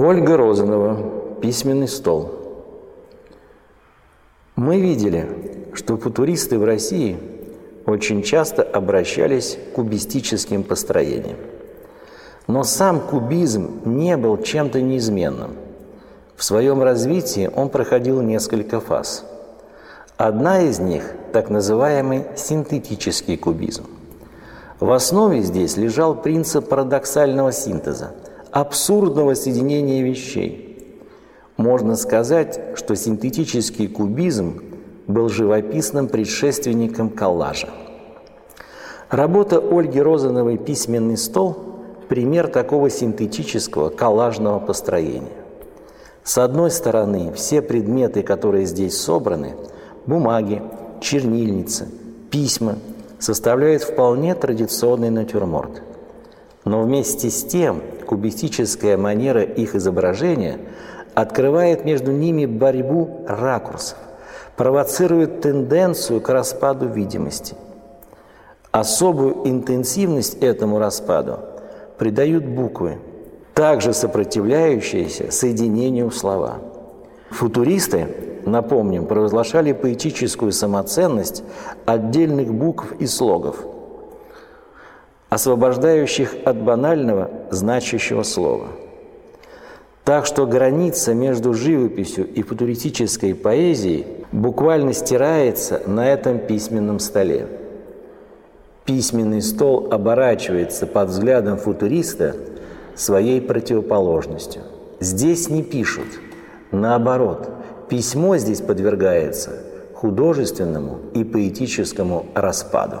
Ольга Розанова. Письменный стол. Мы видели, что футуристы в России очень часто обращались к кубистическим построениям. Но сам кубизм не был чем-то неизменным. В своем развитии он проходил несколько фаз. Одна из них – так называемый синтетический кубизм. В основе здесь лежал принцип парадоксального синтеза, абсурдного соединения вещей. Можно сказать, что синтетический кубизм был живописным предшественником коллажа. Работа Ольги Розановой «Письменный стол» пример такого синтетического коллажного построения. С одной стороны, все предметы, которые здесь собраны, бумаги, чернильницы, письма, составляют вполне традиционный натюрморт. Но вместе с тем кубистическая манера их изображения открывает между ними борьбу ракурсов, провоцирует тенденцию к распаду видимости. Особую интенсивность этому распаду придают буквы, также сопротивляющиеся соединению слова. Футуристы, напомним, провозглашали поэтическую самоценность отдельных букв и слогов, освобождающих от банального значащего слова. Так что граница между живописью и футуристической поэзией буквально стирается на этом письменном столе. Письменный стол оборачивается под взглядом футуриста своей противоположностью. Здесь не пишут, наоборот, письмо здесь подвергается художественному и поэтическому распаду.